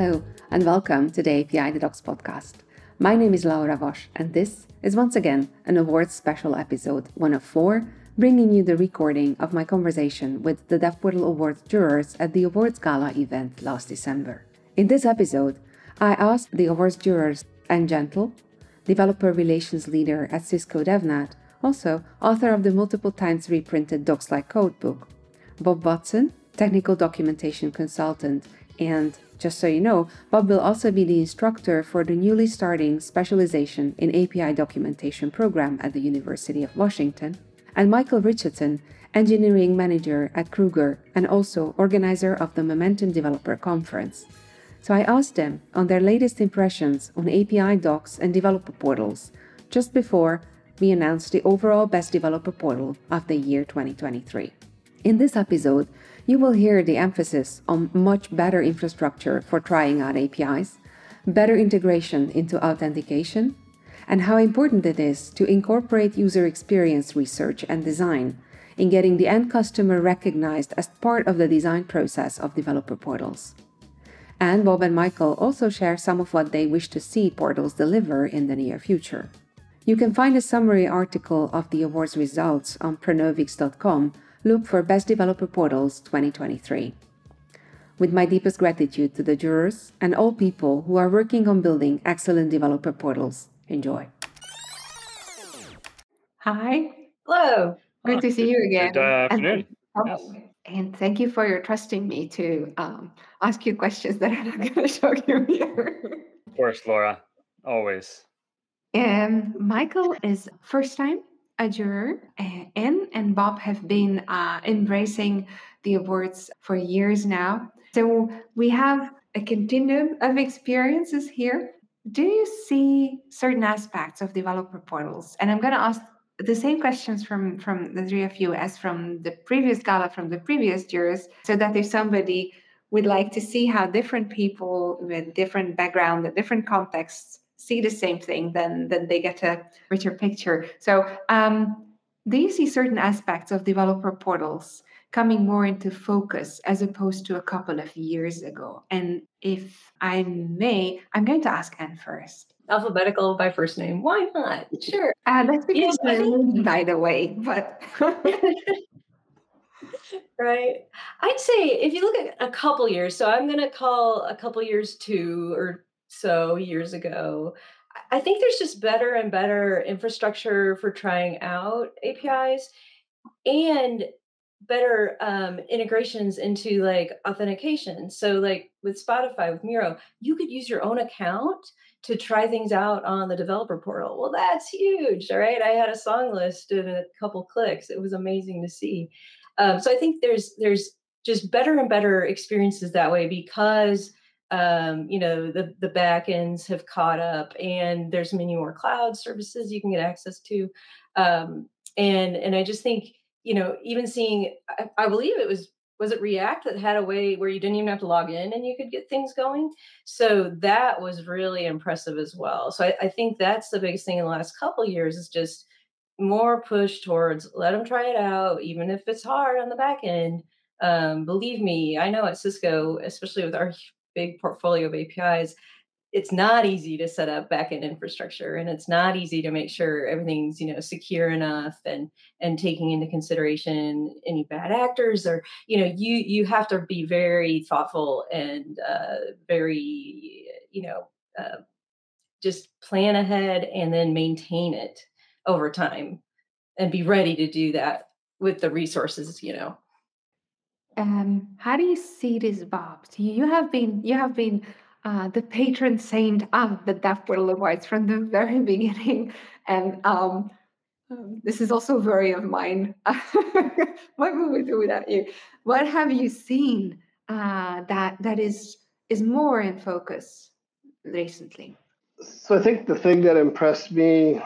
Hello, and welcome to the API Docs podcast. My name is Laura Vass, and this is once again an awards special episode, one of four, bringing you the recording of my conversation with the DevPortal Awards jurors at the Awards Gala event last December. In this episode, I asked the awards jurors Anne Gentle, developer relations leader at Cisco DevNet, also author of the multiple times reprinted Docs Like Code book, Bob Watson, technical documentation consultant and just so you know, Bob will also be the instructor for the newly starting specialization in API documentation program at the University of Washington, and Michael Richardson, engineering manager at Kroger and also organizer of the Momentum Developer Conference. So I asked them on their latest impressions on API docs and developer portals just before we announced the overall best developer portal of the year 2023. In this episode, you will hear the emphasis on much better infrastructure for trying out APIs, better integration into authentication, and how important it is to incorporate user experience research and design in getting the end customer recognized as part of the design process of developer portals. And Bob and Michael also share some of what they wish to see portals deliver in the near future. You can find a summary article of the awards results on pronovix.com look for Best Developer Portals 2023. With my deepest gratitude to the jurors and all people who are working on building excellent developer portals. Enjoy. Hi. Hello. Good oh, to see you uh, again. Good afternoon. And, um, yes. and thank you for your trusting me to um, ask you questions that I'm not going to show you here. Of course, Laura. Always. And Michael is first time a juror. Anne and Bob have been uh, embracing the awards for years now. So we have a continuum of experiences here. Do you see certain aspects of developer portals? And I'm going to ask the same questions from from the three of you as from the previous gala from the previous jurors so that if somebody would like to see how different people with different background and different contexts see the same thing, then then they get a richer picture. So um, do you see certain aspects of developer portals coming more into focus as opposed to a couple of years ago? And if I may, I'm going to ask Anne first. Alphabetical by first name. Why not? Sure. Uh, that's because yeah, think... by the way, but right. I'd say if you look at a couple years, so I'm going to call a couple years two or so years ago. I think there's just better and better infrastructure for trying out APIs and better um, integrations into like authentication. So, like with Spotify, with Miro, you could use your own account to try things out on the developer portal. Well, that's huge. All right. I had a song list in a couple clicks. It was amazing to see. Um, so I think there's there's just better and better experiences that way because um, you know the the backends have caught up and there's many more cloud services you can get access to. Um, and and i just think you know even seeing I, I, believe it was was it react that had a way where you didn't even have to log in and you could get things going? So that was really impressive as well. So i, I think that's the biggest thing in the last couple years is just more push towards let them try it out even if it's hard on the back end. Um, believe me i know at cisco especially with our big portfolio of APIs, it's not easy to set up backend infrastructure and it's not easy to make sure everything's you know secure enough and and taking into consideration any bad actors or you know you you have to be very thoughtful and uh, very you know uh, just plan ahead and then maintain it over time and be ready to do that with the resources you know um, how do you see this, Bob? You have been you have been uh, the patron saint of the DevPortal Awards from the very beginning, and um, um, this is also very of mine. what would we do without you? What have you seen uh, that that is is more in focus recently? So I think the thing that impressed me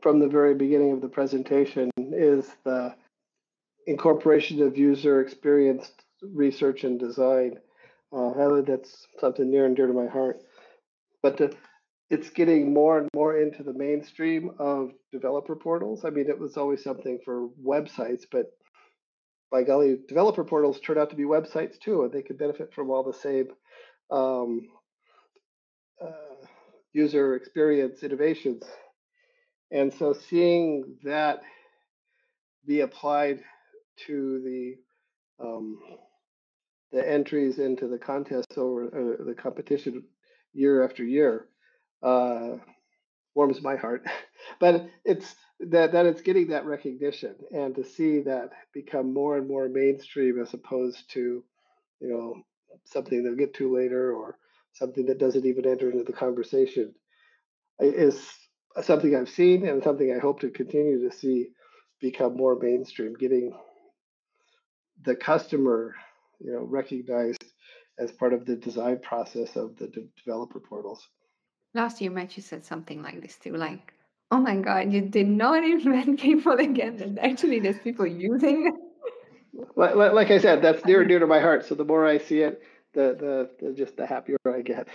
from the very beginning of the presentation is the incorporation of user experience research and design. Uh, that's something near and dear to my heart. But to, it's getting more and more into the mainstream of developer portals. I mean, it was always something for websites, but by golly, developer portals turn out to be websites too, and they could benefit from all the same um, uh, user experience innovations. And so seeing that be applied to the um, the entries into the contest over uh, the competition year after year uh, warms my heart. but it's that that it's getting that recognition and to see that become more and more mainstream as opposed to you know something they'll get to later or something that doesn't even enter into the conversation is something I've seen and something I hope to continue to see become more mainstream, getting the customer, you know, recognized as part of the design process of the de- developer portals. Last year, Matt, you said something like this too, like, "Oh my God, you did not invent people again, and actually, there's people using. Like, like I said, that's near and dear to my heart. So the more I see it, the the, the just the happier I get.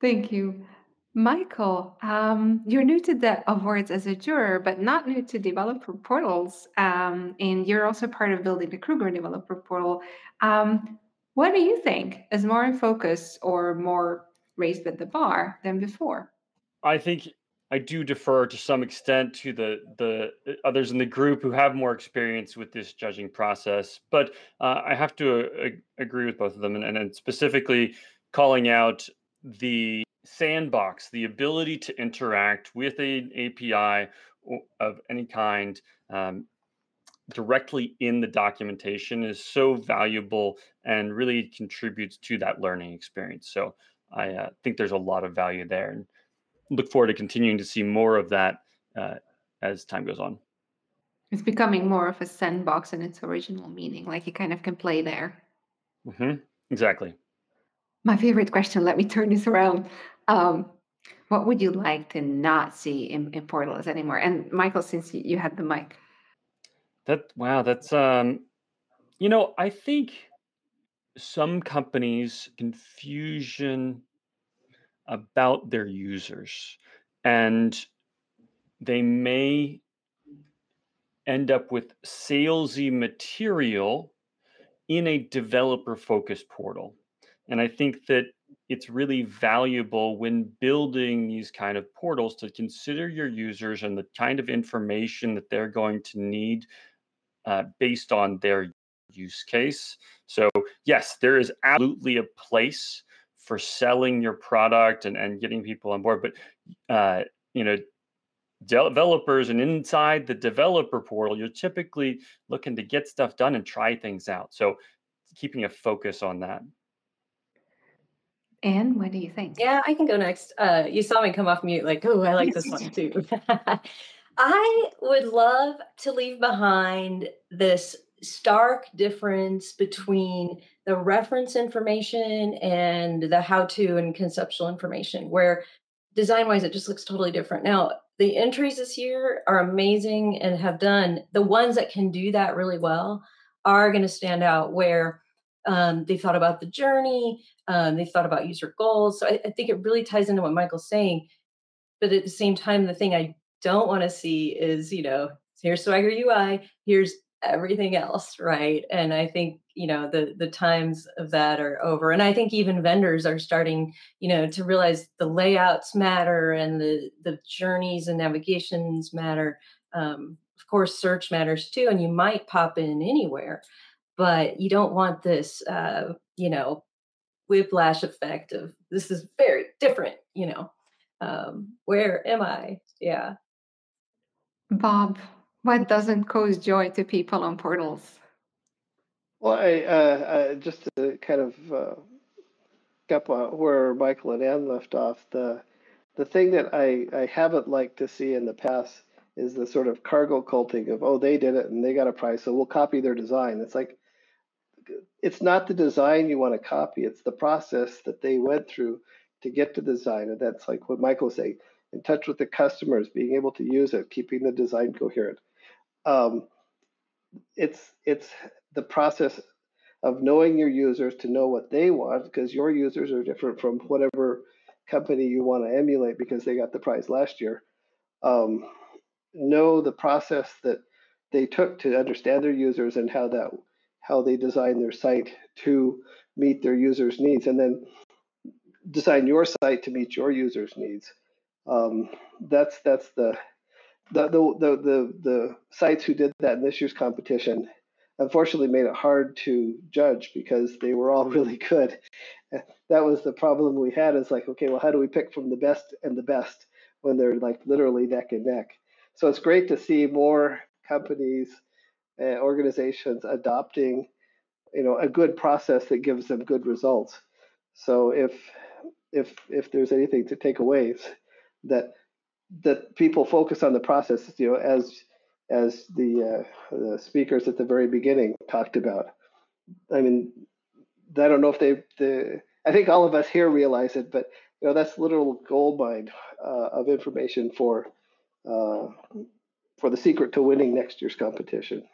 Thank you. Michael, um, you're new to the awards as a juror, but not new to developer portals. Um, and you're also part of building the Kroger developer portal. Um, what do you think is more in focus or more raised at the bar than before? I think I do defer to some extent to the the uh, others in the group who have more experience with this judging process, but uh, I have to uh, agree with both of them, and, and specifically calling out the sandbox, the ability to interact with an API of any kind um, directly in the documentation is so valuable and really contributes to that learning experience. So I uh, think there's a lot of value there and look forward to continuing to see more of that uh, as time goes on. It's becoming more of a sandbox in its original meaning, like you kind of can play there. Mm-hmm. Exactly. My favorite question, let me turn this around. Um, what would you like to not see in, in portals anymore? And Michael, since you had the mic. That wow, that's um you know, I think some companies confusion about their users and they may end up with salesy material in a developer focused portal. And I think that it's really valuable when building these kind of portals to consider your users and the kind of information that they're going to need uh, based on their use case. So, yes, there is absolutely a place for selling your product and, and getting people on board, but uh, you know, developers and inside the developer portal, you're typically looking to get stuff done and try things out. So, keeping a focus on that. And what do you think? Yeah, I can go next. Uh, you saw me come off mute, like, oh, I like this one too. I would love to leave behind this stark difference between the reference information and the how to and conceptual information, where design wise, it just looks totally different. Now, the entries this year are amazing and have done the ones that can do that really well are going to stand out where um, they thought about the journey, um, they thought about user goals. So I, I think it really ties into what Michael's saying. But at the same time, the thing I don't want to see is, you know, here's Swagger UI, here's everything else, right? And I think, you know, the the times of that are over. And I think even vendors are starting, you know, to realize the layouts matter and the the journeys and navigations matter. Um, of course, search matters too, and you might pop in anywhere, but you don't want this, uh, you know, whiplash effect of this is very different, you know. Um, where am I? Yeah. Bob, what doesn't cause joy to people on portals? Well, I, uh, uh, just to kind of uh, up where Michael and Anne left off, the the thing that I, I haven't liked to see in the past is the sort of cargo culting of oh they did it and they got a prize so we'll copy their design. It's like it's not the design you want to copy; it's the process that they went through to get to the design, and that's like what Michael was saying in touch with the customers, being able to use it, keeping the design coherent. Um, it's it's the process of knowing your users to know what they want because your users are different from whatever company you want to emulate because they got the prize last year. Um, know the process that they took to understand their users and how that how they design their site to meet their users' needs, and then design your site to meet your users' needs. Um, that's that's the the, the the the the sites who did that in this year's competition unfortunately made it hard to judge because they were all really good. That was the problem we had is like, okay, well, how do we pick from the best and the best when they're like literally neck and neck? So it's great to see more companies, uh, organizations adopting, you know, a good process that gives them good results. So if if if there's anything to take away, that that people focus on the process, you know, as as the, uh, the speakers at the very beginning talked about. I mean, I don't know if they, the, I think all of us here realize it, but you know that's literal gold mine uh, of information for uh, for the secret to winning next year's competition.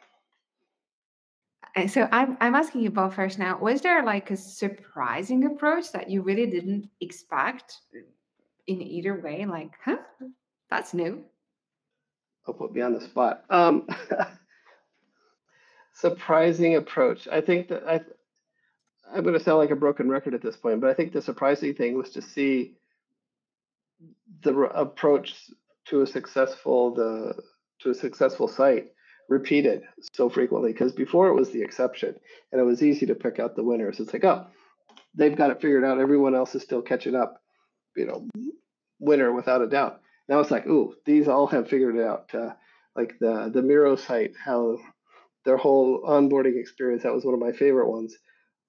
So I'm I'm asking you both first now. Was there like a surprising approach that you really didn't expect in either way? Like, huh, that's new. I'll put me on the spot. Um, surprising approach. I think that I, I'm going to sound like a broken record at this point, but I think the surprising thing was to see the approach to a successful the to a successful site repeated so frequently because before it was the exception and it was easy to pick out the winners it's like oh they've got it figured out everyone else is still catching up you know winner without a doubt now it's like, ooh, these all have figured it out. Uh, like the the Miro site, how their whole onboarding experience, that was one of my favorite ones.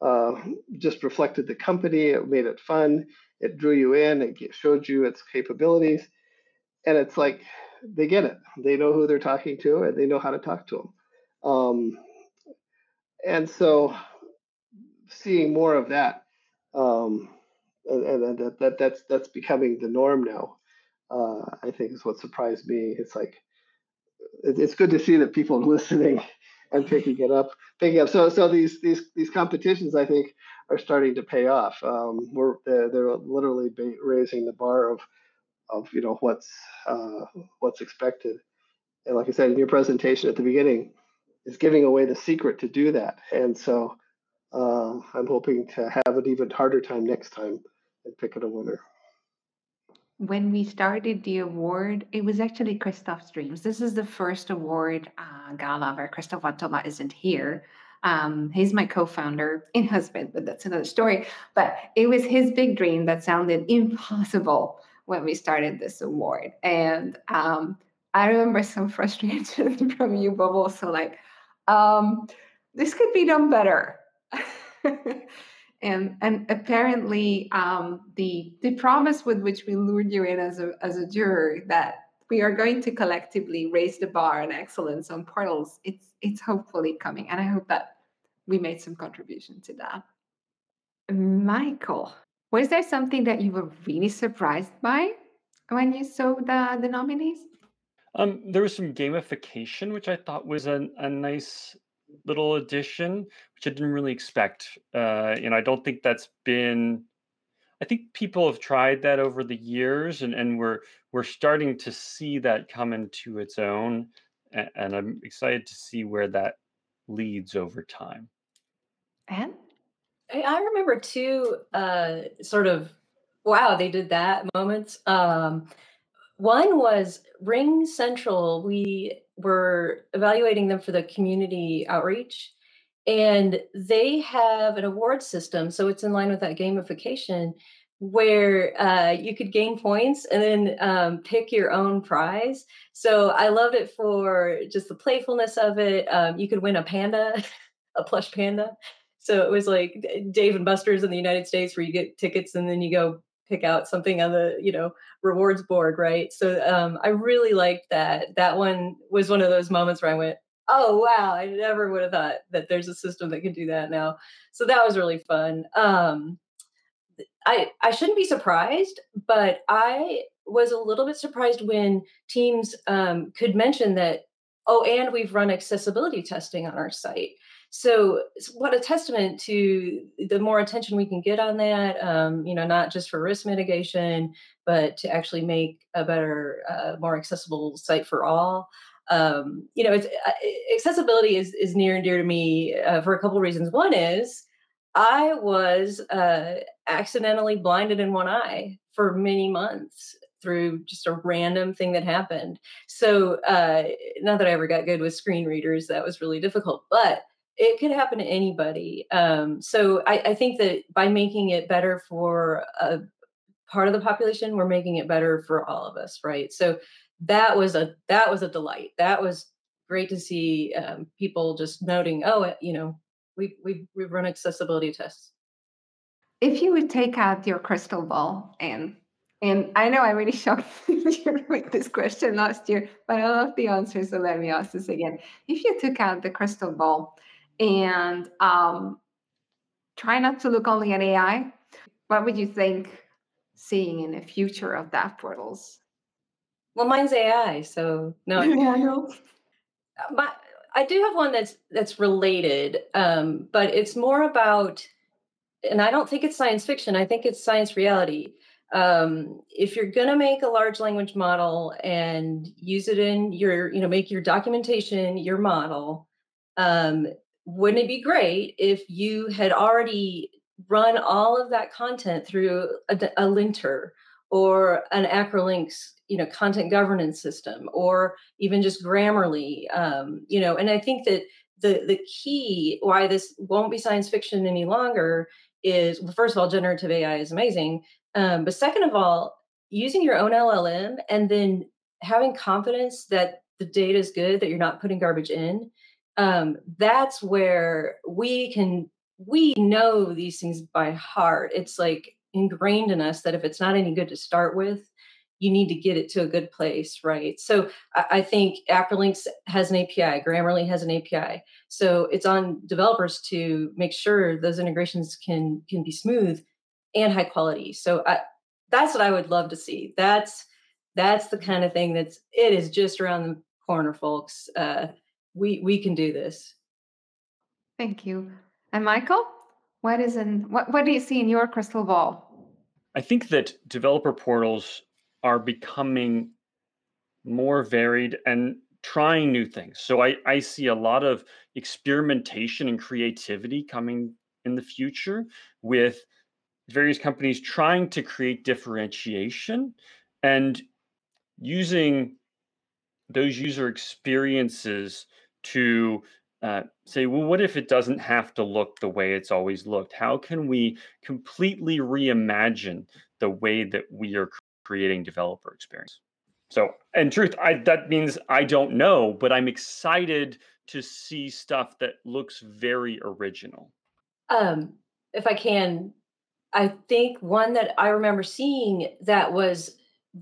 Uh, just reflected the company. It made it fun. It drew you in. It showed you its capabilities, and it's like they get it. They know who they're talking to, and they know how to talk to them. Um, and so, seeing more of that, um, and, and that, that that's that's becoming the norm now uh, I think is what surprised me. It's like it, it's good to see that people are listening and picking it up, picking up. So so these these these competitions, I think, are starting to pay off. Um, we're they're, they're literally raising the bar of of you know what's uh, what's expected. And like I said in your presentation at the beginning, is giving away the secret to do that. And so uh, I'm hoping to have an even harder time next time and pick a winner when we started the award, it was actually Kristof's dreams. This is the first award uh, gala where Kristof Van Tomme isn't here. Um, he's my co-founder and husband, but that's another story. But it was his big dream that sounded impossible when we started this award. And um, I remember some frustration from you, but also like, um, this could be done better. and and apparently um, the the promise with which we lured you in as a as a juror that we are going to collectively raise the bar on excellence on portals it's it's hopefully coming and i hope that we made some contribution to that michael was there something that you were really surprised by when you saw the the nominees um, there was some gamification which i thought was a, a nice little addition, which I didn't really expect. Uh, and I don't think that's been. I think people have tried that over the years, and, and we're we're starting to see that come into its own. And, and I'm excited to see where that leads over time. And I remember two uh, sort of wow they did that moments. Um, one was RingCentral. We were evaluating them for the community outreach, and they have an award system. So it's in line with that gamification where uh, you could gain points and then um, pick your own prize. So I loved it for just the playfulness of it. Um, you could win a panda, a plush panda. So it was like Dave and Buster's in the United States where you get tickets and then you go pick out something on the you know rewards board right? So um, i really liked that. That one was one of those moments where i went oh wow i never would have thought that there's a system that can do that now. So that was really fun. Um, i i shouldn't be surprised but i was a little bit surprised when teams um, could mention that oh and we've run accessibility testing on our site so what a testament to the more attention we can get on that um, you know not just for risk mitigation but to actually make a better uh, more accessible site for all um, you know it's uh, accessibility is is near and dear to me uh, for a couple of reasons one is I was uh, accidentally blinded in one eye for many months through just a random thing that happened. So, uh, not that I ever got good with screen readers, that was really difficult, but it could happen to anybody. Um, so, I, I, think that by making it better for a part of the population, we're making it better for all of us, right? So, that was a that was a delight. That was great to see um, people just noting, oh, you know, we we we've run accessibility tests. If you would take out your crystal ball and and I know I really shocked you with this question last year, but I love the answer, so let me ask this again. If you took out the crystal ball and um, try not to look only at AI, what would you think seeing in the future of dev portals? Well, mine's AI, so no. yeah, I know. My, I do have one that's that's related, um, but it's more about, and I don't think it's science fiction. I think it's science reality. Um, if you're going to make a large language model and use it in your, you know, make your documentation your model, um, wouldn't it be great if you had already run all of that content through a, a linter or an Acrolinx, you know, content governance system, or even just Grammarly, um, you know. And I think that the the key why this won't be science fiction any longer is well, first of all, generative AI is amazing, um, but second of all, using your own LLM and then having confidence that the data is good, that you're not putting garbage in. Um, that's where we can we know these things by heart. It's like ingrained in us that if it's not any good to start with, you need to get it to a good place, right? So I, I think Acrolinx has an API, Grammarly has an API. So it's on developers to make sure those integrations can can be smooth and high quality. So I, that's what I would love to see. That's that's the kind of thing that's it is just around the corner, folks. Uh, we we can do this. Thank you. And Michael, what is in what what do you see in your crystal ball? I think that developer portals are becoming more varied and trying new things. So I, I see a lot of experimentation and creativity coming in the future with various companies trying to create differentiation and using those user experiences to uh, say, well, what if it doesn't have to look the way it's always looked? How can we completely reimagine the way that we are creating developer experience? So, in truth, I, that means I don't know, but I'm excited to see stuff that looks very original. Um, if I can, I think one that I remember seeing that was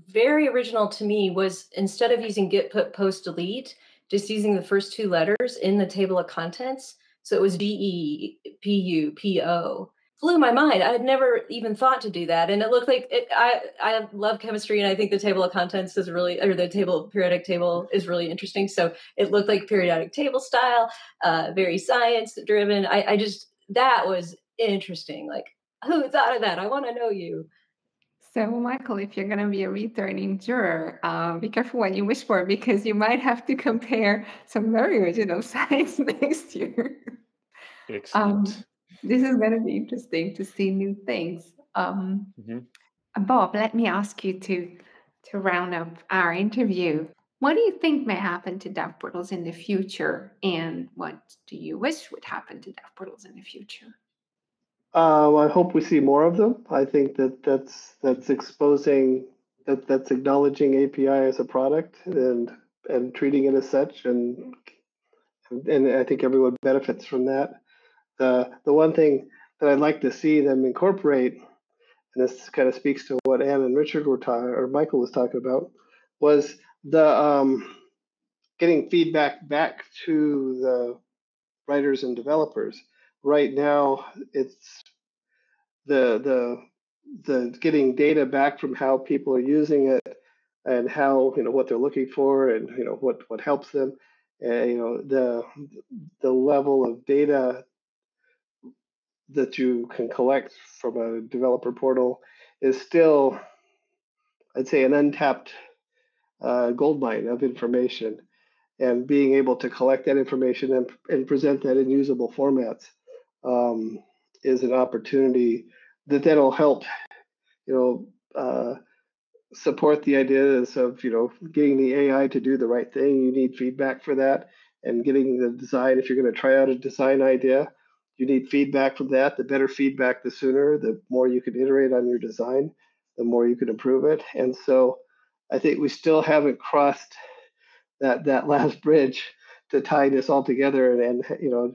very original to me was instead of using get put post delete, just using the first two letters in the table of contents. So it was D E P U P O. Blew my mind. I had never even thought to do that, and it looked like it, I. I love chemistry, and I think the table of contents is really, or the table periodic table is really interesting. So it looked like periodic table style, uh, very science driven. I, I just that was interesting. Like who thought of that? I want to know you. So, Michael, if you're going to be a returning juror, uh, be careful what you wish for because you might have to compare some very original science next year. Excellent. Um, this is going to be interesting to see new things. Um, mm-hmm. Bob, let me ask you to to round up our interview. What do you think may happen to dev portals in the future, and what do you wish would happen to dev portals in the future? Uh, I hope we see more of them. I think that that's that's exposing that that's acknowledging API as a product and and treating it as such, and and I think everyone benefits from that. The the one thing that I'd like to see them incorporate, and this kind of speaks to what Anne and Richard were talking, or Michael was talking about, was the um, getting feedback back to the writers and developers right now it's the the the getting data back from how people are using it and how you know what they're looking for and you know what what helps them. You know the the level of data that you can collect from a developer portal is still i'd say an untapped uh, gold mine of information. And being able to collect that information and, and present that in usable formats um, is an opportunity that that'll help, you know, uh, support the ideas of you know getting the AI to do the right thing. You need feedback for that, and getting the design. If you're going to try out a design idea, you need feedback from that. The better feedback, the sooner. The more you can iterate on your design, the more you can improve it. And so, I think we still haven't crossed that that last bridge to tie this all together and, and you know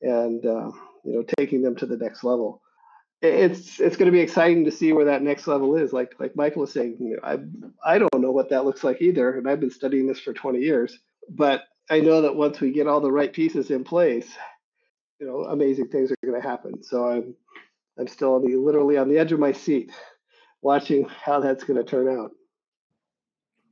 and uh, you know taking them to the next level it's it's going to be exciting to see where that next level is. Like like Michael was saying, you know, I I don't know what that looks like either, and I've been studying this for 20 years. But I know that once we get all the right pieces in place, you know, amazing things are going to happen. So I'm I'm still on the literally on the edge of my seat, watching how that's going to turn out.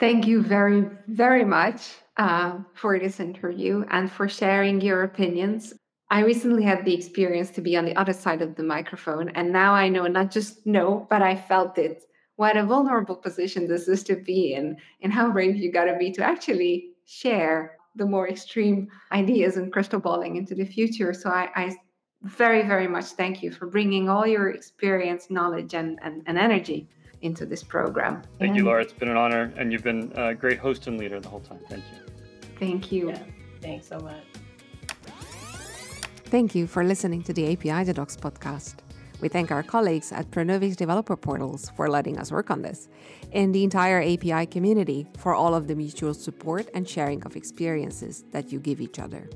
Thank you very very much uh, for this interview and for sharing your opinions I recently had the experience to be on the other side of the microphone, and now I know not just know, but I felt it. What a vulnerable position this is to be in, and how brave you gotta be to actually share the more extreme ideas and crystal balling into the future. So I, I very, very much thank you for bringing all your experience, knowledge, and, and, and energy into this program. Thank and you, Laura. It's been an honor, and you've been a great host and leader the whole time. Thank you. Thank you. Yeah, thanks so much. Thank you for listening to the API Docs podcast. We thank our colleagues at Pronovix Developer Portals for letting us work on this, and the entire API community for all of the mutual support and sharing of experiences that you give each other.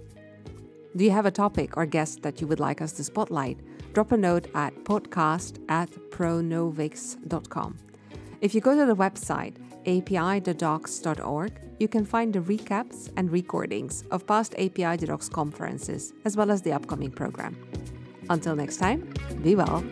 Do you have a topic or guest that you would like us to spotlight? Drop a note at podcast at pronovix.com. If you go to the website apithedocs.org, you can find the recaps and recordings of past API Docs conferences, as well as the upcoming program. Until next time, be well